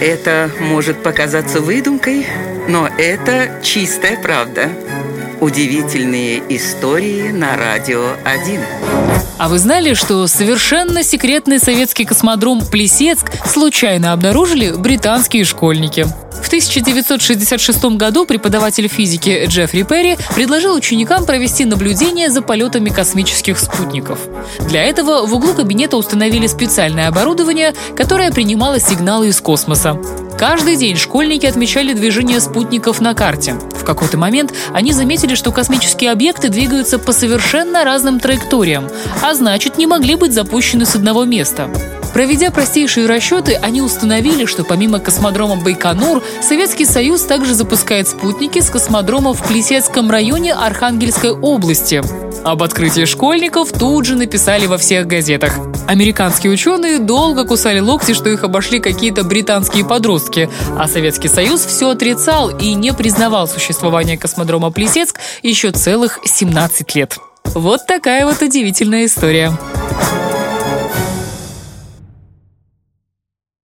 Это может показаться выдумкой, но это чистая правда. Удивительные истории на радио 1. А вы знали, что совершенно секретный советский космодром Плесецк случайно обнаружили британские школьники? В 1966 году преподаватель физики Джеффри Перри предложил ученикам провести наблюдение за полетами космических спутников. Для этого в углу кабинета установили специальное оборудование, которое принимало сигналы из космоса. Каждый день школьники отмечали движение спутников на карте. В какой-то момент они заметили, что космические объекты двигаются по совершенно разным траекториям, а значит не могли быть запущены с одного места. Проведя простейшие расчеты, они установили, что помимо космодрома Байконур, Советский Союз также запускает спутники с космодрома в Плесецком районе Архангельской области. Об открытии школьников тут же написали во всех газетах. Американские ученые долго кусали локти, что их обошли какие-то британские подростки, а Советский Союз все отрицал и не признавал существование космодрома Плесецк еще целых 17 лет. Вот такая вот удивительная история.